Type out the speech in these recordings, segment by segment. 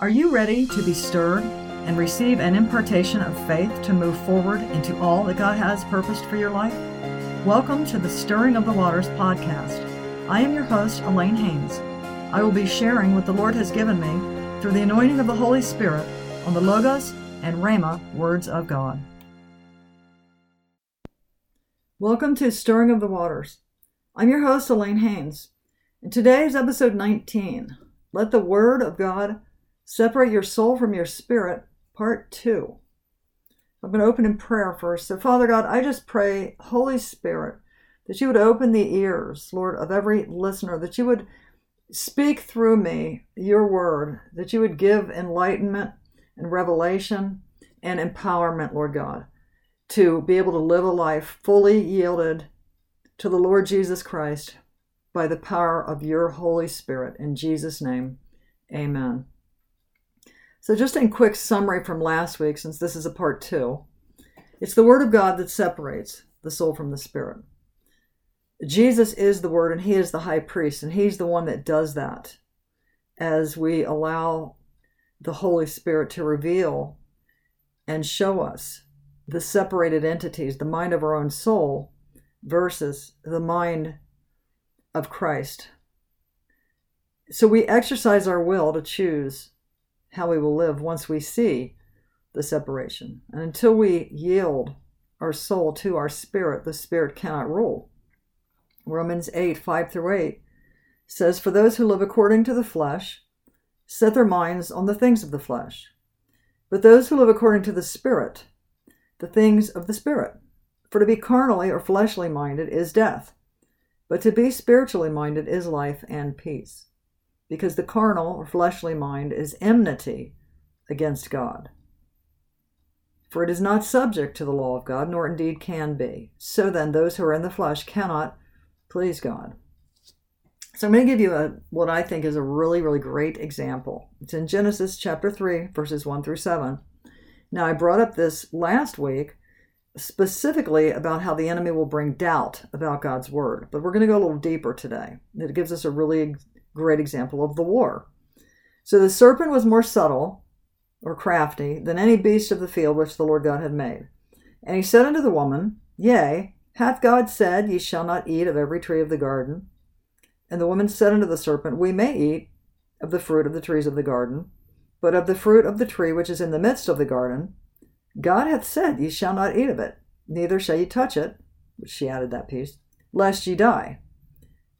Are you ready to be stirred and receive an impartation of faith to move forward into all that God has purposed for your life? Welcome to the Stirring of the Waters podcast. I am your host, Alane Haynes. I will be sharing what the Lord has given me through the anointing of the Holy Spirit on the Logos and Rhema words of God. Welcome to Stirring of the Waters. I'm your host, Alane Haynes, and today is episode 19. Let the Word of God Separate your soul from your spirit, part two. I'm going to open in prayer first. So, Father God, I just pray, Holy Spirit, that you would open the ears, Lord, of every listener, that you would speak through me your word, that you would give enlightenment and revelation and empowerment, Lord God, to be able to live a life fully yielded to the Lord Jesus Christ by the power of your Holy Spirit. In Jesus' name, amen. So, just in quick summary from last week, since this is a part two, it's the Word of God that separates the soul from the spirit. Jesus is the Word, and He is the high priest, and He's the one that does that as we allow the Holy Spirit to reveal and show us the separated entities, the mind of our own soul versus the mind of Christ. So we exercise our will to choose how we will live once we see the separation. And until we yield our soul to our spirit, the spirit cannot rule. Romans 8 5 through 8 says, For those who live according to the flesh set their minds on the things of the flesh, but those who live according to the spirit, the things of the spirit. For to be carnally or fleshly minded is death, but to be spiritually minded is life and peace because the carnal or fleshly mind is enmity against God. For it is not subject to the law of God, nor indeed can be. So then, those who are in the flesh cannot please God. So I'm going to give you a what I think is a really, really great example. It's in Genesis chapter 3, verses 1 through 7. Now, I brought up this last week specifically about how the enemy will bring doubt about God's word, but we're going to go a little deeper today. It gives us a really great example of the war. So the serpent was more subtle or crafty than any beast of the field which the Lord God had made. And he said unto the woman, Yea, hath God said, Ye shall not eat of every tree of the garden? And the woman said unto the serpent, We may eat of the fruit of the trees of the garden, but of the fruit of the tree which is in the midst of the garden, God hath said, Ye shall not eat of it, neither shall ye touch it, which she added that piece, lest ye die.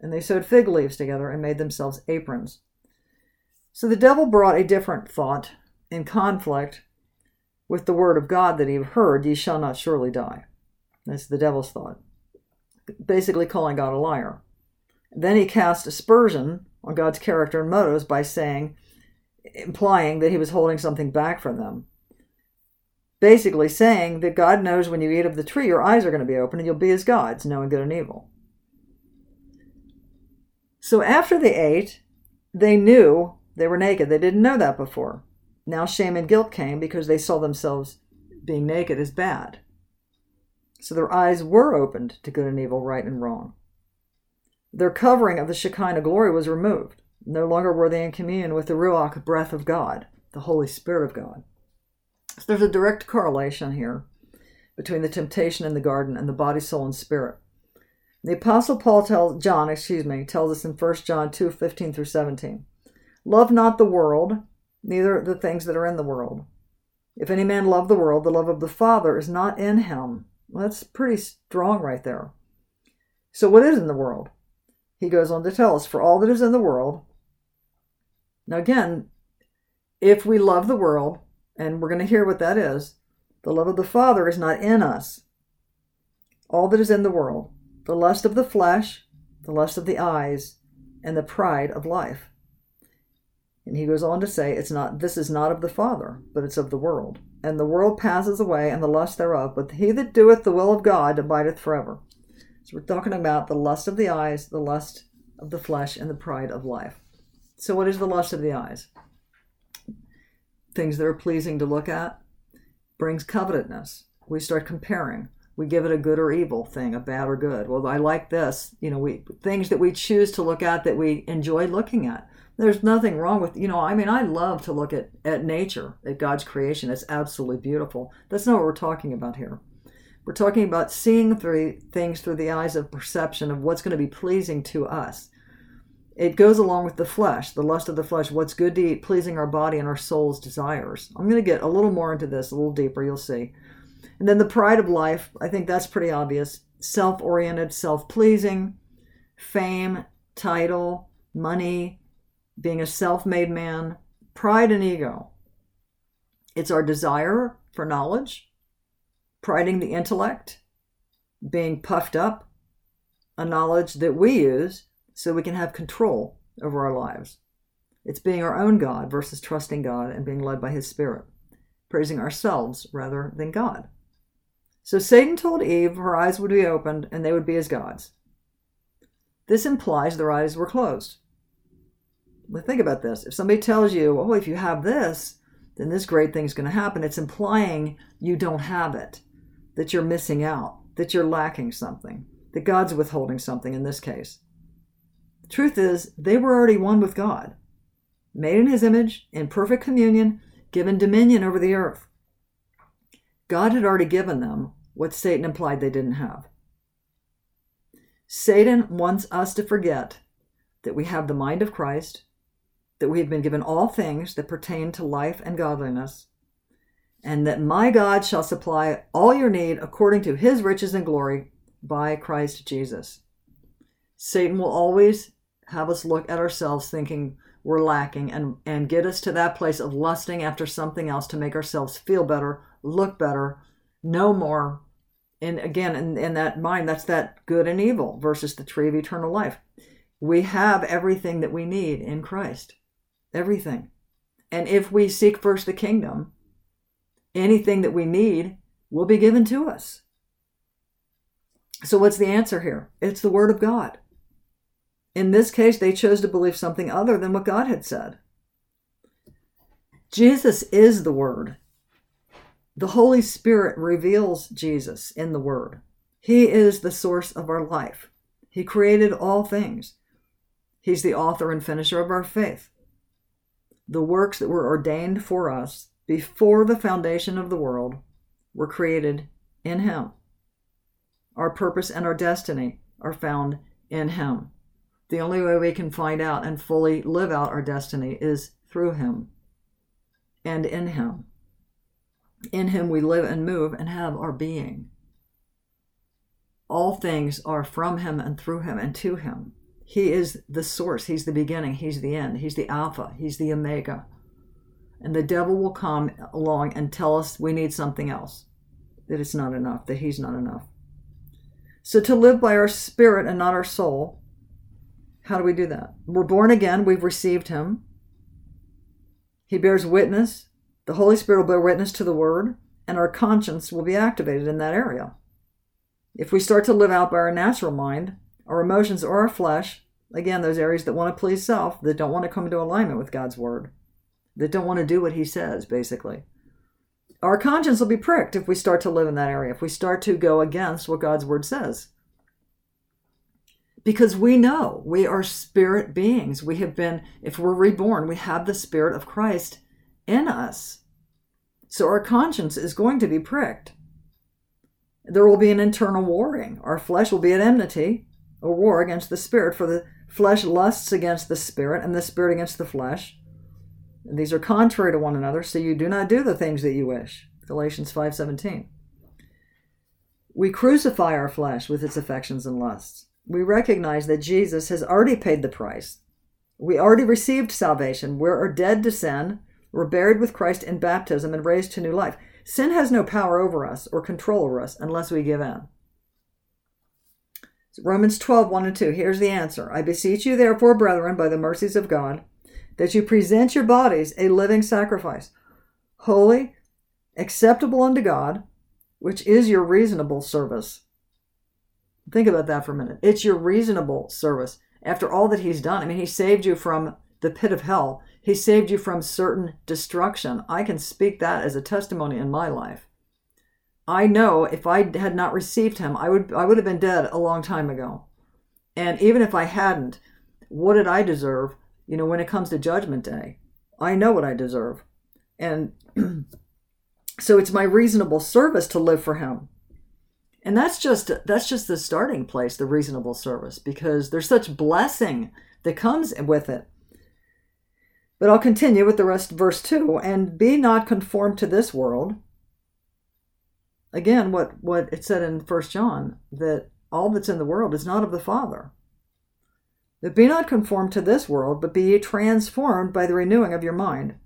and they sewed fig leaves together and made themselves aprons. So the devil brought a different thought in conflict with the word of God that he had heard, Ye shall not surely die. That's the devil's thought. Basically calling God a liar. Then he cast aspersion on God's character and motives by saying, implying that he was holding something back from them. Basically saying that God knows when you eat of the tree, your eyes are going to be open and you'll be as gods, knowing good and evil. So after they ate, they knew they were naked. They didn't know that before. Now shame and guilt came because they saw themselves being naked as bad. So their eyes were opened to good and evil, right and wrong. Their covering of the Shekinah glory was removed. No longer were they in communion with the Ruach breath of God, the Holy Spirit of God. So there's a direct correlation here between the temptation in the garden and the body, soul, and spirit. The apostle Paul tells John, excuse me, tells us in 1 John 2, 15 through 17. Love not the world, neither the things that are in the world. If any man love the world, the love of the Father is not in him. Well, that's pretty strong right there. So what is in the world? He goes on to tell us, for all that is in the world. Now again, if we love the world, and we're going to hear what that is, the love of the Father is not in us. All that is in the world, the lust of the flesh, the lust of the eyes, and the pride of life. And he goes on to say, It's not this is not of the Father, but it's of the world. And the world passes away and the lust thereof, but he that doeth the will of God abideth forever. So we're talking about the lust of the eyes, the lust of the flesh, and the pride of life. So what is the lust of the eyes? Things that are pleasing to look at brings covetousness. We start comparing. We give it a good or evil thing, a bad or good. Well, I like this. You know, we things that we choose to look at that we enjoy looking at. There's nothing wrong with you know i mean i love to look at at nature at god's creation. It's absolutely beautiful. That's not what we're talking about here. We're talking about seeing through things through the eyes of perception of what's going to be pleasing to us. It goes along with the flesh the lust of the flesh what's good to eat pleasing our body and our soul's desires. I'm going to get a little more into this a little deeper you'll see and then the pride of life i think that's pretty obvious self-oriented self-pleasing fame title money being a self made man, pride and ego. It's our desire for knowledge, priding the intellect, being puffed up, a knowledge that we use so we can have control over our lives. It's being our own God versus trusting God and being led by His Spirit, praising ourselves rather than God. So Satan told Eve her eyes would be opened and they would be as gods. This implies their eyes were closed. But think about this. If somebody tells you, oh, if you have this, then this great thing's going to happen, it's implying you don't have it, that you're missing out, that you're lacking something, that God's withholding something in this case. The truth is, they were already one with God, made in His image, in perfect communion, given dominion over the earth. God had already given them what Satan implied they didn't have. Satan wants us to forget that we have the mind of Christ, that we have been given all things that pertain to life and godliness, and that my God shall supply all your need according to his riches and glory by Christ Jesus. Satan will always have us look at ourselves thinking we're lacking and, and get us to that place of lusting after something else to make ourselves feel better, look better, know more. And again, in, in that mind, that's that good and evil versus the tree of eternal life. We have everything that we need in Christ everything. And if we seek first the kingdom, anything that we need will be given to us. So, what's the answer here? It's the Word of God. In this case, they chose to believe something other than what God had said. Jesus is the Word. The Holy Spirit reveals Jesus in the Word. He is the source of our life. He created all things. He's the author and finisher of our faith the works that were ordained for us before the foundation of the world were created in Him. Our purpose and our destiny are found in Him. The only way we can find out and fully live out our destiny is through Him and in Him. In Him we live and move and have our being. All things are from Him and through Him and to Him. He is the source. He's the beginning. He's the end. He's the Alpha. He's the Omega. And the devil will come along and tell us we need something else, that it's not enough, that He's not enough. So to live by our spirit and not our soul, how do we do that? We're born again. We've received Him. He bears witness. The Holy Spirit will bear witness to the Word, and our conscience will be activated in that area. If we start to live out by our natural mind, our emotions or our flesh, again, those areas that want to please self, that don't want to come into alignment with God's word, that don't want to do what He says, basically. Our conscience will be pricked if we start to live in that area, if we start to go against what God's word says. Because we know we are spirit beings. We have been, if we're reborn, we have the spirit of Christ in us. So our conscience is going to be pricked. There will be an internal warring. Our flesh will be at enmity a war against the spirit, for the flesh lusts against the spirit, and the spirit against the flesh. And these are contrary to one another, so you do not do the things that you wish. Galatians 5:17. We crucify our flesh with its affections and lusts. We recognize that Jesus has already paid the price. We already received salvation. We're dead to sin. We're buried with Christ in baptism and raised to new life. Sin has no power over us or control over us unless we give in. Romans 12, 1 and 2. Here's the answer. I beseech you, therefore, brethren, by the mercies of God, that you present your bodies a living sacrifice, holy, acceptable unto God, which is your reasonable service. Think about that for a minute. It's your reasonable service. After all that He's done, I mean, He saved you from the pit of hell, He saved you from certain destruction. I can speak that as a testimony in my life. I know if I had not received Him, I would, I would have been dead a long time ago. And even if I hadn't, what did I deserve? You know, when it comes to Judgment Day, I know what I deserve. And so it's my reasonable service to live for Him. And that's just that's just the starting place, the reasonable service, because there's such blessing that comes with it. But I'll continue with the rest of verse 2 and be not conformed to this world. Again, what, what it said in First John, that all that's in the world is not of the Father. That be not conformed to this world, but be transformed by the renewing of your mind,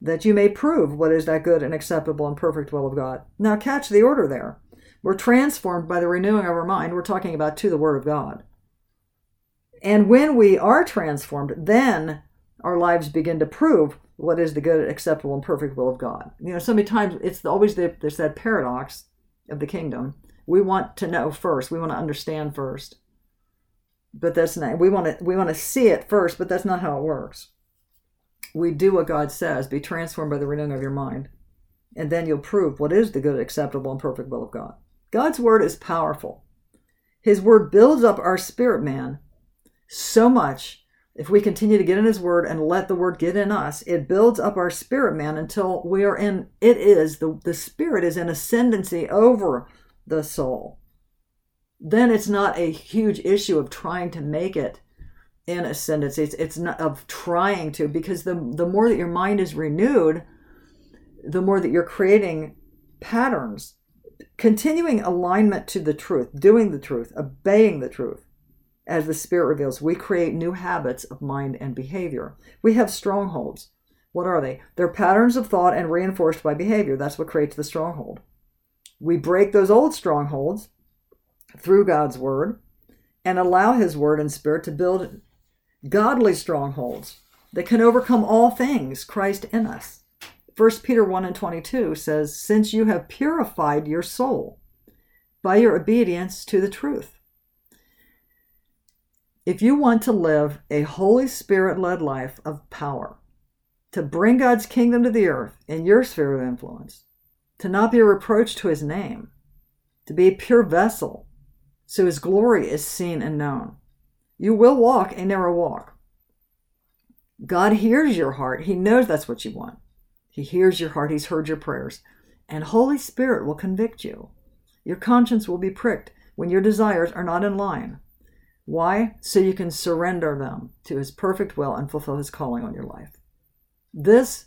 that you may prove what is that good and acceptable and perfect will of God. Now, catch the order there. We're transformed by the renewing of our mind. We're talking about to the Word of God. And when we are transformed, then our lives begin to prove what is the good, acceptable, and perfect will of God. You know, so many times it's always the, there's that paradox of the kingdom we want to know first. We want to understand first. But that's not we want to we want to see it first, but that's not how it works. We do what God says, be transformed by the renewing of your mind, and then you'll prove what is the good, acceptable, and perfect will of God. God's word is powerful. His word builds up our spirit man so much if we continue to get in his word and let the word get in us it builds up our spirit man until we are in it is the the spirit is in ascendancy over the soul, then it's not a huge issue of trying to make it in ascendancy. It's, it's not of trying to, because the, the more that your mind is renewed, the more that you're creating patterns, continuing alignment to the truth, doing the truth, obeying the truth. As the Spirit reveals, we create new habits of mind and behavior. We have strongholds. What are they? They're patterns of thought and reinforced by behavior. That's what creates the stronghold. We break those old strongholds through God's word and allow his word and spirit to build godly strongholds that can overcome all things, Christ in us. 1 Peter 1 and 22 says, Since you have purified your soul by your obedience to the truth. If you want to live a Holy Spirit led life of power, to bring God's kingdom to the earth in your sphere of influence, to not be a reproach to his name, to be a pure vessel, so his glory is seen and known. You will walk a narrow walk. God hears your heart. He knows that's what you want. He hears your heart. He's heard your prayers. And Holy Spirit will convict you. Your conscience will be pricked when your desires are not in line. Why? So you can surrender them to His perfect will and fulfill His calling on your life. This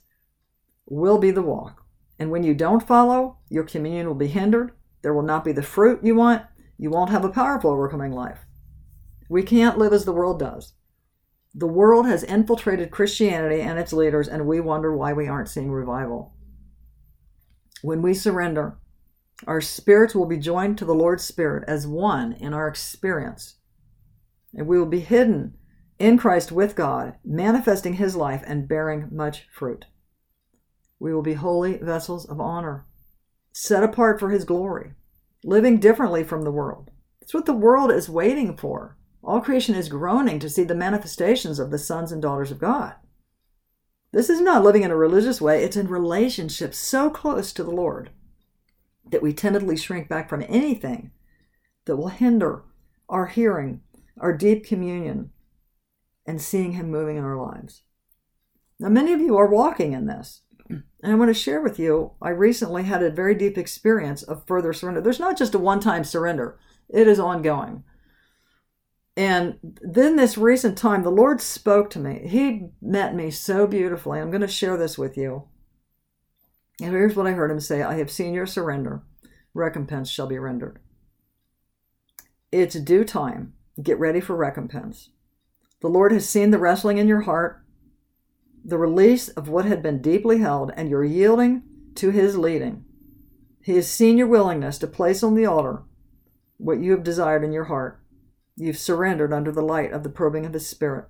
will be the walk. And when you don't follow, your communion will be hindered. There will not be the fruit you want. You won't have a powerful overcoming life. We can't live as the world does. The world has infiltrated Christianity and its leaders, and we wonder why we aren't seeing revival. When we surrender, our spirits will be joined to the Lord's Spirit as one in our experience. And we will be hidden in Christ with God, manifesting His life and bearing much fruit. We will be holy vessels of honor, set apart for His glory, living differently from the world. That's what the world is waiting for. All creation is groaning to see the manifestations of the sons and daughters of God. This is not living in a religious way, it's in relationship so close to the Lord that we timidly shrink back from anything that will hinder our hearing, our deep communion, and seeing Him moving in our lives. Now, many of you are walking in this. And I want to share with you, I recently had a very deep experience of further surrender. There's not just a one time surrender, it is ongoing. And then this recent time, the Lord spoke to me. He met me so beautifully. I'm going to share this with you. And here's what I heard him say I have seen your surrender. Recompense shall be rendered. It's due time. Get ready for recompense. The Lord has seen the wrestling in your heart the release of what had been deeply held, and your yielding to his leading. He has seen your willingness to place on the altar what you have desired in your heart. You've surrendered under the light of the probing of his spirit.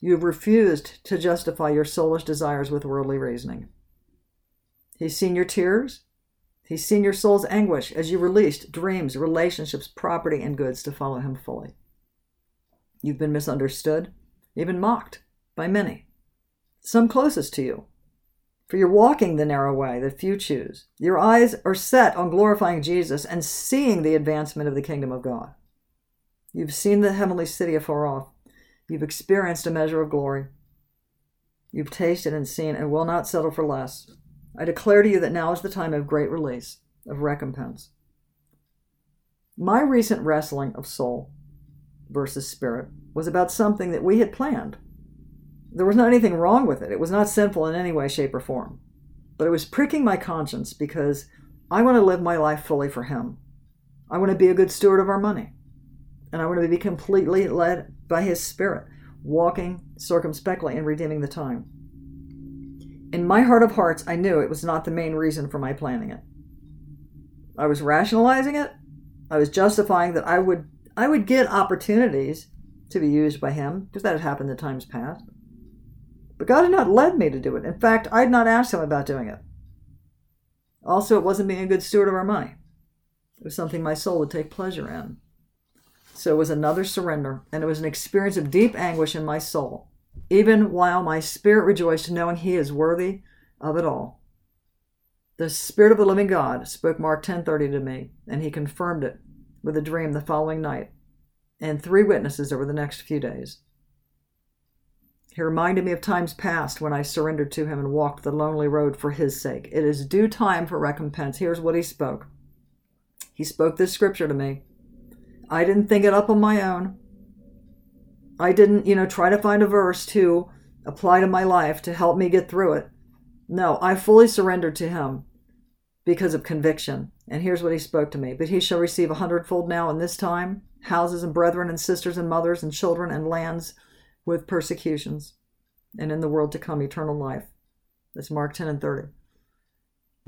You have refused to justify your soulish desires with worldly reasoning. He's seen your tears. He's seen your soul's anguish as you released dreams, relationships, property, and goods to follow him fully. You've been misunderstood, even mocked by many, some closest to you. For you're walking the narrow way that few choose. Your eyes are set on glorifying Jesus and seeing the advancement of the kingdom of God. You've seen the heavenly city afar off. You've experienced a measure of glory. You've tasted and seen and will not settle for less. I declare to you that now is the time of great release, of recompense. My recent wrestling of soul versus spirit was about something that we had planned. There was not anything wrong with it, it was not sinful in any way, shape, or form. But it was pricking my conscience because I want to live my life fully for Him. I want to be a good steward of our money. And I want to be completely led by His Spirit, walking circumspectly and redeeming the time. In my heart of hearts, I knew it was not the main reason for my planning it. I was rationalizing it. I was justifying that I would I would get opportunities to be used by him because that had happened in times past. But God had not led me to do it. In fact, I had not asked him about doing it. Also, it wasn't being a good steward of our money. It was something my soul would take pleasure in. So it was another surrender, and it was an experience of deep anguish in my soul, even while my spirit rejoiced knowing He is worthy of it all. The Spirit of the living God spoke Mark 10:30 to me, and He confirmed it with a dream the following night, and three witnesses over the next few days. He reminded me of times past when I surrendered to Him and walked the lonely road for His sake. It is due time for recompense. Here's what He spoke He spoke this scripture to me I didn't think it up on my own. I didn't, you know, try to find a verse to apply to my life to help me get through it. No, I fully surrendered to him because of conviction. And here's what he spoke to me But he shall receive a hundredfold now in this time houses and brethren and sisters and mothers and children and lands with persecutions, and in the world to come eternal life. That's Mark 10 and 30.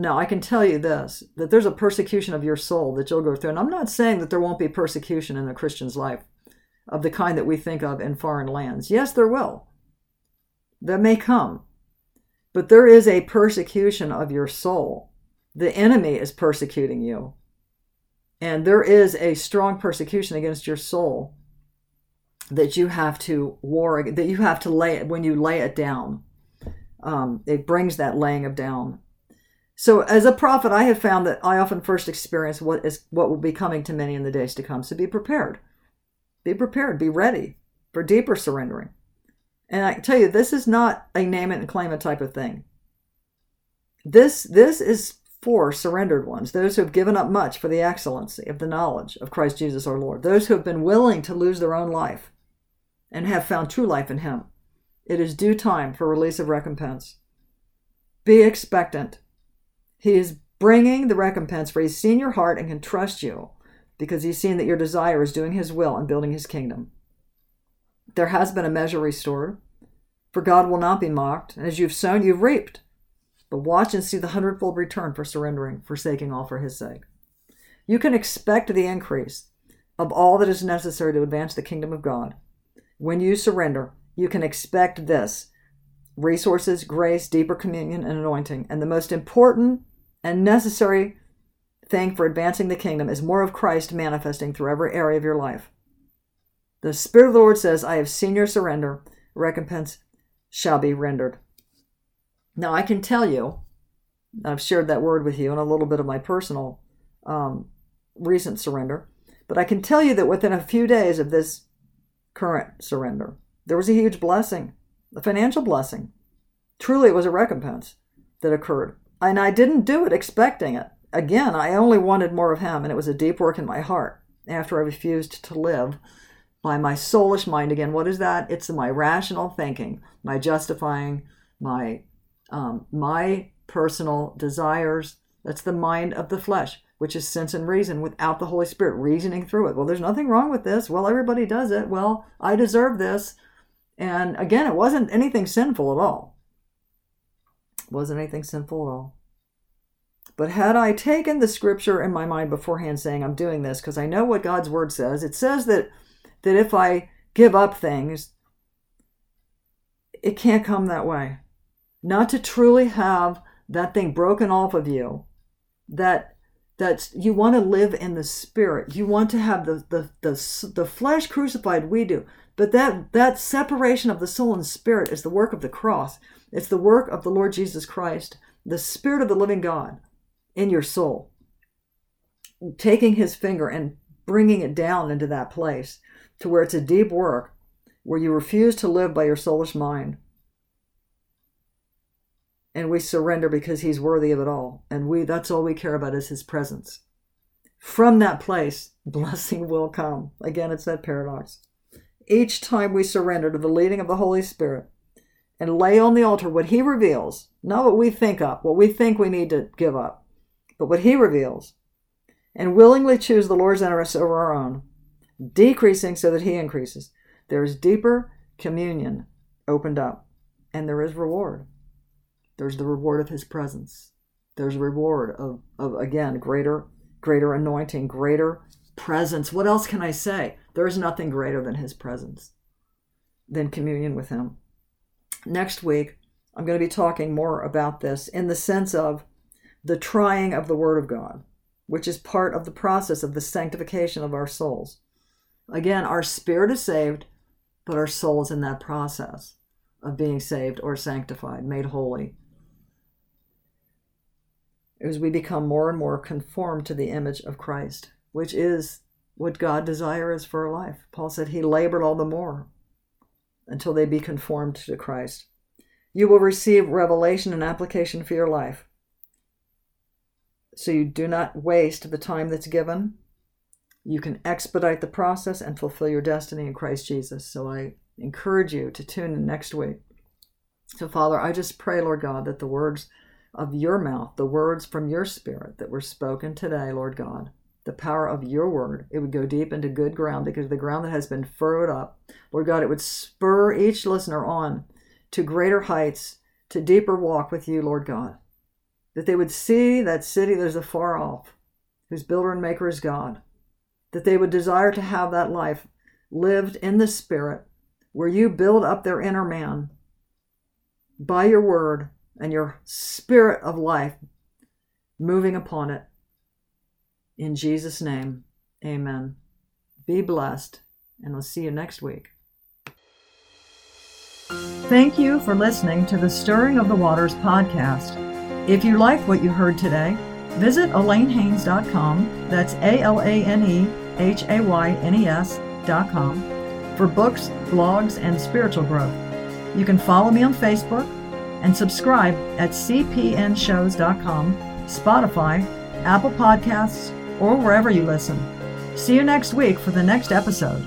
Now, I can tell you this that there's a persecution of your soul that you'll go through. And I'm not saying that there won't be persecution in a Christian's life of the kind that we think of in foreign lands. Yes, there will. That may come. But there is a persecution of your soul. The enemy is persecuting you. And there is a strong persecution against your soul that you have to war, that you have to lay it when you lay it down. Um, it brings that laying of down so, as a prophet, I have found that I often first experience what is what will be coming to many in the days to come. So, be prepared. Be prepared. Be ready for deeper surrendering. And I tell you, this is not a name it and claim it type of thing. This this is for surrendered ones, those who have given up much for the excellency of the knowledge of Christ Jesus our Lord, those who have been willing to lose their own life and have found true life in Him. It is due time for release of recompense. Be expectant he is bringing the recompense for he's seen your heart and can trust you because he's seen that your desire is doing his will and building his kingdom. There has been a measure restored, for God will not be mocked, and as you've sown, you've reaped. But watch and see the hundredfold return for surrendering, forsaking all for his sake. You can expect the increase of all that is necessary to advance the kingdom of God. When you surrender, you can expect this resources, grace, deeper communion, and anointing. And the most important and necessary thing for advancing the kingdom is more of Christ manifesting through every area of your life. The Spirit of the Lord says, I have seen your surrender, recompense shall be rendered. Now, I can tell you, I've shared that word with you and a little bit of my personal um, recent surrender, but I can tell you that within a few days of this current surrender, there was a huge blessing, a financial blessing. Truly, it was a recompense that occurred. And I didn't do it expecting it. Again, I only wanted more of him, and it was a deep work in my heart after I refused to live by my soulish mind. Again, what is that? It's my rational thinking, my justifying, my um, my personal desires. That's the mind of the flesh, which is sense and reason without the Holy Spirit reasoning through it. Well, there's nothing wrong with this. Well, everybody does it. Well, I deserve this. And again, it wasn't anything sinful at all wasn't anything sinful at all. But had I taken the scripture in my mind beforehand saying I'm doing this because I know what God's word says, it says that that if I give up things it can't come that way. Not to truly have that thing broken off of you, that that you want to live in the spirit. You want to have the the the, the flesh crucified. We do, but that that separation of the soul and spirit is the work of the cross. It's the work of the Lord Jesus Christ, the Spirit of the living God in your soul, taking His finger and bringing it down into that place to where it's a deep work, where you refuse to live by your soulish mind. And we surrender because he's worthy of it all. And we that's all we care about is his presence. From that place blessing will come. Again it's that paradox. Each time we surrender to the leading of the holy spirit and lay on the altar what he reveals not what we think up what we think we need to give up but what he reveals and willingly choose the lord's interests over our own decreasing so that he increases there is deeper communion opened up and there is reward there's the reward of his presence. There's reward of, of again, greater, greater anointing, greater presence. What else can I say? There's nothing greater than his presence, than communion with him. Next week, I'm going to be talking more about this in the sense of the trying of the Word of God, which is part of the process of the sanctification of our souls. Again, our spirit is saved, but our soul is in that process of being saved or sanctified, made holy as we become more and more conformed to the image of Christ, which is what God desires for our life. Paul said he labored all the more until they be conformed to Christ. You will receive revelation and application for your life. So you do not waste the time that's given. You can expedite the process and fulfill your destiny in Christ Jesus. So I encourage you to tune in next week. So, Father, I just pray, Lord God, that the words of your mouth, the words from your spirit that were spoken today, Lord God, the power of your word, it would go deep into good ground because the ground that has been furrowed up, Lord God, it would spur each listener on to greater heights, to deeper walk with you, Lord God. That they would see that city that is afar off, whose builder and maker is God. That they would desire to have that life lived in the Spirit, where you build up their inner man by your word and your spirit of life moving upon it. In Jesus' name, amen. Be blessed, and we'll see you next week. Thank you for listening to the Stirring of the Waters podcast. If you like what you heard today, visit AlaneHaynes.com. That's A L A N E H A Y N E S.com for books, blogs, and spiritual growth. You can follow me on Facebook and subscribe at cpnshows.com, Spotify, Apple Podcasts, or wherever you listen. See you next week for the next episode.